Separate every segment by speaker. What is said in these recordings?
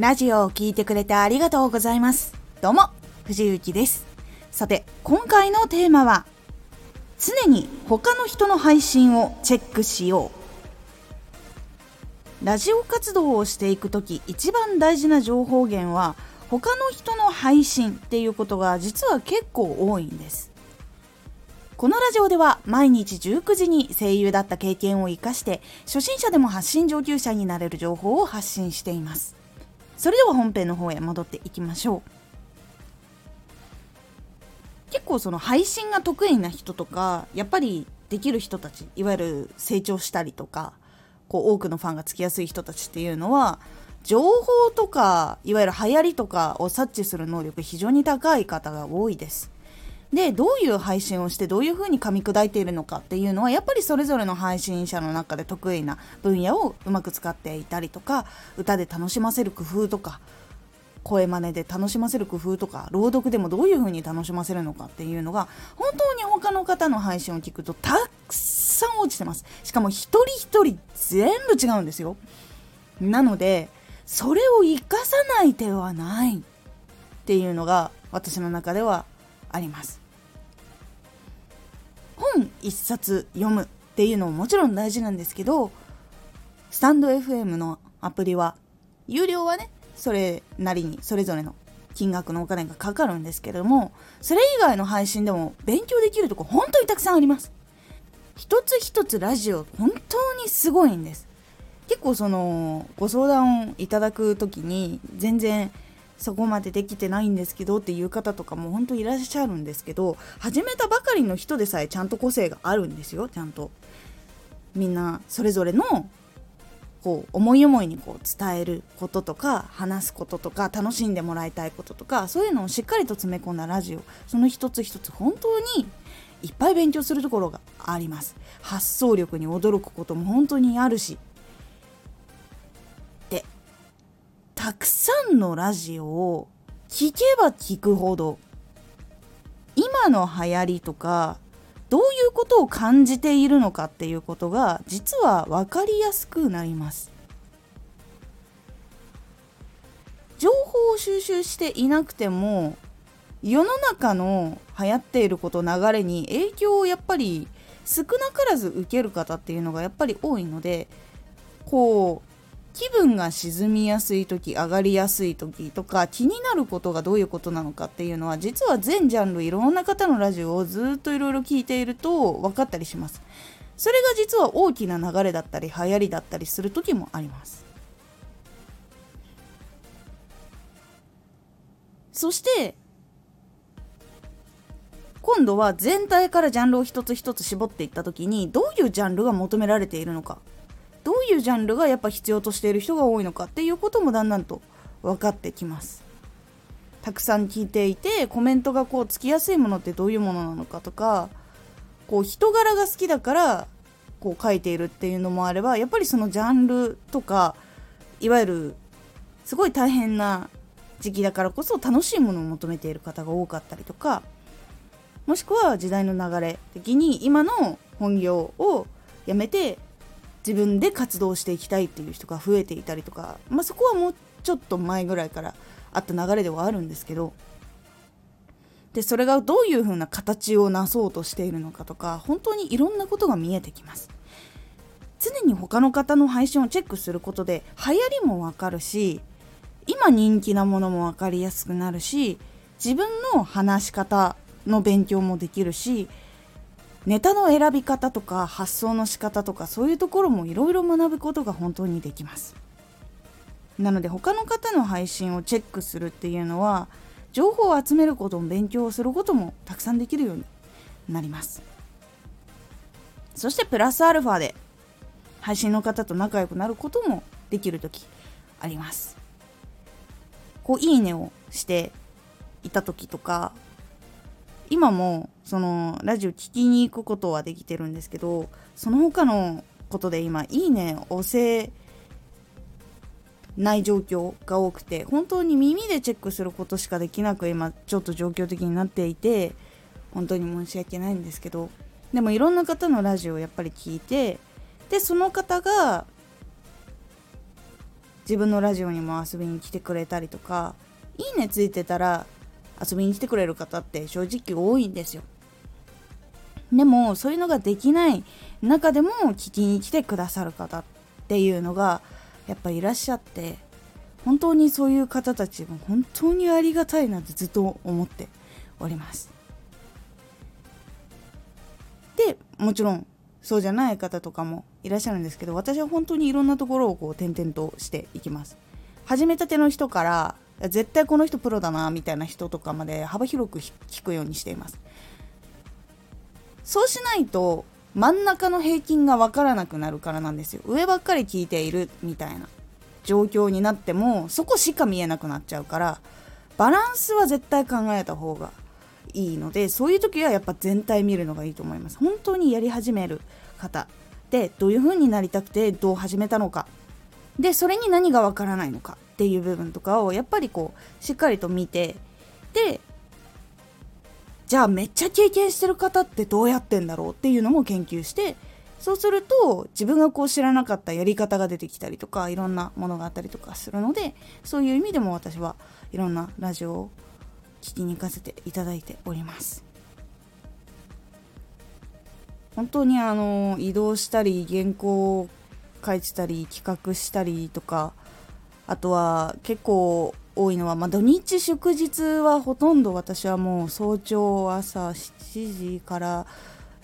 Speaker 1: ラジオを聴いてくれてありがとうございます。どうも、藤幸です。さて、今回のテーマは、常に他の人の配信をチェックしよう。ラジオ活動をしていくとき、一番大事な情報源は、他の人の配信っていうことが実は結構多いんです。このラジオでは毎日19時に声優だった経験を生かして初心者でも発信上級者になれる情報を発信していますそれでは本編の方へ戻っていきましょう。結構その配信が得意な人とかやっぱりできる人たちいわゆる成長したりとかこう多くのファンがつきやすい人たちっていうのは情報とかいわゆる流行りとかを察知する能力非常に高い方が多いです。でどういう配信をしてどういうふうに噛み砕いているのかっていうのはやっぱりそれぞれの配信者の中で得意な分野をうまく使っていたりとか歌で楽しませる工夫とか声真似で楽しませる工夫とか朗読でもどういうふうに楽しませるのかっていうのが本当に他の方の配信を聞くとたくさん落ちてます。しかも一人一人全部違うんですよ。なのでそれを生かさない手はないっていうのが私の中ではあります。本一冊読むっていうのももちろん大事なんですけどスタンド FM のアプリは有料はねそれなりにそれぞれの金額のお金がかかるんですけどもそれ以外の配信でも勉強できるとこ本当にたくさんあります。一つ一つラジオ本当にすごいんです。結構そのご相談をいただく時に全然そこまでできてないんですけどっていう方とかも本当いらっしゃるんですけど始めたばかりの人でさえちゃんと個性があるんですよちゃんと。みんなそれぞれのこう思い思いにこう伝えることとか話すこととか楽しんでもらいたいこととかそういうのをしっかりと詰め込んだラジオ。その一つ一つ本当にいっぱい勉強するところがあります。発想力に驚くことも本当にあるしのラジオを聞けば聞くほど今の流行りとかどういうことを感じているのかっていうことが実は分かりやすくなります。情報を収集していなくても世の中の流行っていること流れに影響をやっぱり少なからず受ける方っていうのがやっぱり多いのでこう気分が沈みやすい時上がりやすい時とか気になることがどういうことなのかっていうのは実は全ジャンルいろんな方のラジオをずっといろいろ聞いていると分かったりします。それが実は大きな流れだったり流行りだったりする時もあります。そして今度は全体からジャンルを一つ一つ絞っていった時にどういうジャンルが求められているのか。どういうジャンルがやっぱ必要としている人が多いのかっていうこともだんだんと分かってきます。たくさん聞いていてコメントがこうつきやすいものってどういうものなのかとかこう人柄が好きだからこう書いているっていうのもあればやっぱりそのジャンルとかいわゆるすごい大変な時期だからこそ楽しいものを求めている方が多かったりとかもしくは時代の流れ的に今の本業をやめて自分で活動していきたいっていう人が増えていたりとか、まあ、そこはもうちょっと前ぐらいからあった流れではあるんですけどでそれがどういう風な形をなそうとしているのかとか本当にいろんなことが見えてきます。常に他の方の配信をチェックすることで流行りもわかるし今人気なものも分かりやすくなるし自分の話し方の勉強もできるしネタの選び方とか発想の仕方とかそういうところもいろいろ学ぶことが本当にできます。なので他の方の配信をチェックするっていうのは情報を集めることも勉強することもたくさんできるようになります。そしてプラスアルファで配信の方と仲良くなることもできる時あります。こういいねをしていた時とか今もそのラジオ聞きに行くことはできてるんですけどその他のことで今「いいね」押せない状況が多くて本当に耳でチェックすることしかできなく今ちょっと状況的になっていて本当に申し訳ないんですけどでもいろんな方のラジオをやっぱり聞いてでその方が自分のラジオにも遊びに来てくれたりとかいいねついてたら遊びに来てくれる方って正直多いんですよ。でもそういうのができない中でも聞きに来てくださる方っていうのがやっぱいらっしゃって本当にそういう方たちも本当にありがたいなってずっと思っております。でもちろんそうじゃない方とかもいらっしゃるんですけど私は本当にいろんなところをこう転々としていきます。始めたての人から絶対この人プロだなみたいな人とかまで幅広く聞くようにしています。そうしないと真ん中の平均が分からなくなるからなんですよ。上ばっかり聞いているみたいな状況になってもそこしか見えなくなっちゃうからバランスは絶対考えた方がいいのでそういう時はやっぱ全体見るのがいいと思います。本当にやり始める方でどういう風になりたくてどう始めたのか。でそれに何がわからないのか。っていう部分とかをやっぱりこうしっかりと見てでじゃあめっちゃ経験してる方ってどうやってんだろうっていうのも研究してそうすると自分がこう知らなかったやり方が出てきたりとかいろんなものがあったりとかするのでそういう意味でも私はいろんなラジオを聞きに行かせていただいております。本当にあの移動したり原稿を書いてたり企画したりとかあとは結構多いのは、まあ、土日祝日はほとんど私はもう早朝朝7時から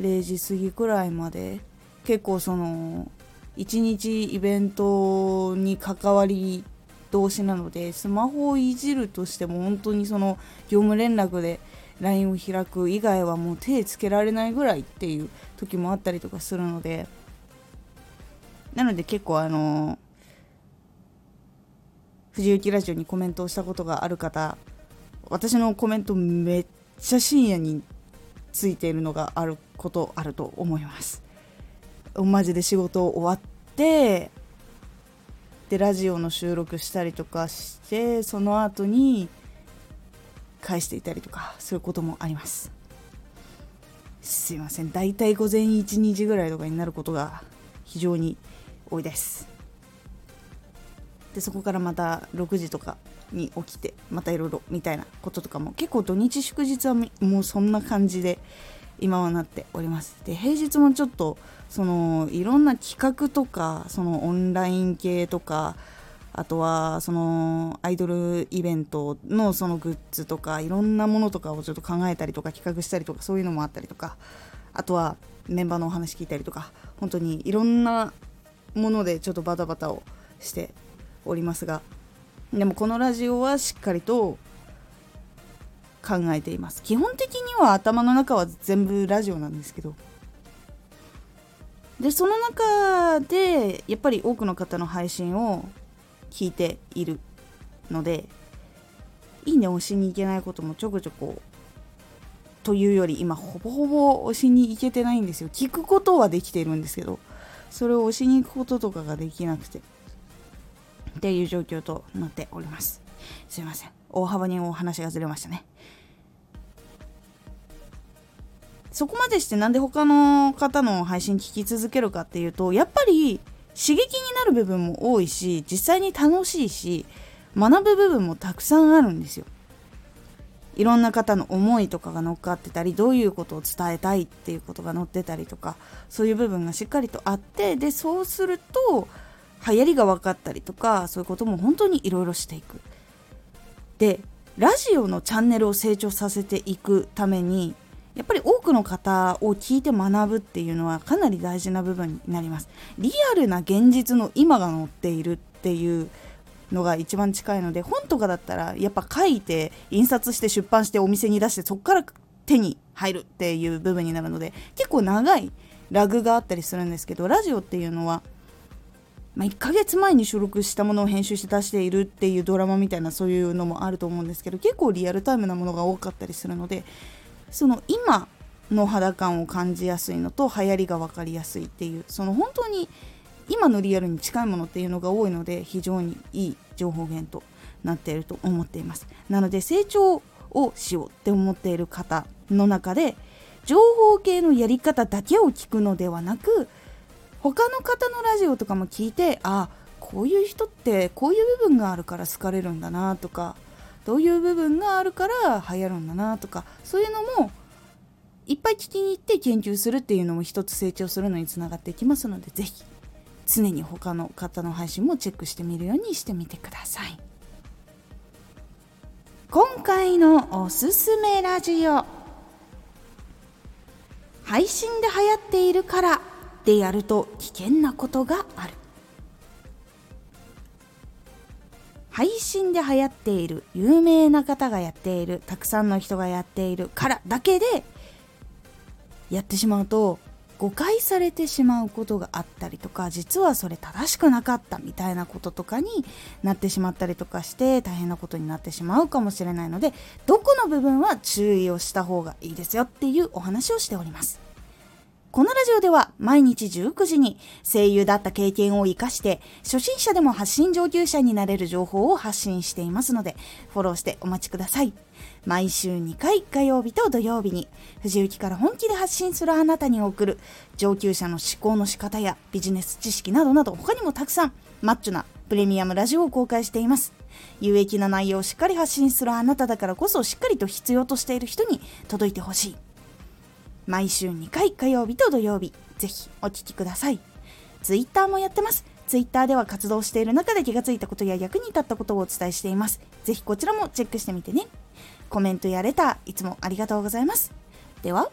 Speaker 1: 0時過ぎくらいまで結構その一日イベントに関わり同士なのでスマホをいじるとしても本当にその業務連絡で LINE を開く以外はもう手つけられないぐらいっていう時もあったりとかするのでなので結構あの藤雪ラジオにコメントをしたことがある方私のコメントめっちゃ深夜についているのがあることあると思います。マジで仕事終わってでラジオの収録したりとかしてその後に返していたりとかそういうこともあります。すいません。大体午前12時ぐらいとかになることが非常に多いです。でそこからまた6時とかに起きてまたいろいろみたいなこととかも結構土日祝日はもうそんな感じで今はなっております。で平日もちょっとそのいろんな企画とかそのオンライン系とかあとはそのアイドルイベントのそのグッズとかいろんなものとかをちょっと考えたりとか企画したりとかそういうのもあったりとかあとはメンバーのお話聞いたりとか本当にいろんなものでちょっとバタバタをしておりますがでもこのラジオはしっかりと考えています。基本的には頭の中は全部ラジオなんですけど。でその中でやっぱり多くの方の配信を聞いているのでいいね押しに行けないこともちょこちょこというより今ほぼほぼ押しに行けてないんですよ。聞くことはできているんですけどそれを押しに行くこととかができなくて。っていう状況となっております。すいません。大幅にお話がずれましたね。そこまでしてなんで他の方の配信聞き続けるかっていうとやっぱり刺激になる部分も多いし実際に楽しいし学ぶ部分もたくさんあるんですよ。いろんな方の思いとかが乗っかってたりどういうことを伝えたいっていうことが載ってたりとかそういう部分がしっかりとあってでそうすると流行りが分かったりとかそういうことも本当にいろいろしていく。でラジオのチャンネルを成長させていくためにやっぱり多くの方を聞いて学ぶっていうのはかなり大事な部分になります。リアルな現実の今が載っているっていうのが一番近いので本とかだったらやっぱ書いて印刷して出版してお店に出してそこから手に入るっていう部分になるので結構長いラグがあったりするんですけどラジオっていうのは、まあ、1ヶ月前に収録したものを編集して出しているっていうドラマみたいなそういうのもあると思うんですけど結構リアルタイムなものが多かったりするのでその今の肌感を感じやすいのと流行りが分かりやすいっていうその本当に今のリアルに近いものっていうのが多いので非常にいい情報源となっていると思っています。なので成長をしようって思っている方の中で情報系のやり方だけを聞くのではなく他の方のラジオとかも聞いてあこういう人ってこういう部分があるから好かれるんだなとかどういう部分があるから流行るんだなとかそういうのもいっぱい聞きに行って研究するっていうのも一つ成長するのにつながっていきますので是非常に他の方の配信もチェックしてみるようにしてみてください。今回のおすすめラジオ。配信で流行っているからでやると危険なことがある。配信で流行っている有名な方がやっているたくさんの人がやっているからだけでやってしまうと誤解されてしまうことがあったりとか実はそれ正しくなかったみたいなこととかになってしまったりとかして大変なことになってしまうかもしれないのでどこの部分は注意をした方がいいですよっていうお話をしております。このラジオでは毎日19時に声優だった経験を活かして初心者でも発信上級者になれる情報を発信していますのでフォローしてお待ちください。毎週2回火曜日と土曜日に藤雪から本気で発信するあなたに送る上級者の思考の仕方やビジネス知識などなど他にもたくさんマッチョなプレミアムラジオを公開しています。有益な内容をしっかり発信するあなただからこそしっかりと必要としている人に届いてほしい。毎週2回火曜日と土曜日、ぜひお聴きください。ツイッターもやってます。ツイッターでは活動している中で気がついたことや役に立ったことをお伝えしています。ぜひこちらもチェックしてみてね。コメントやレター、いつもありがとうございます。では、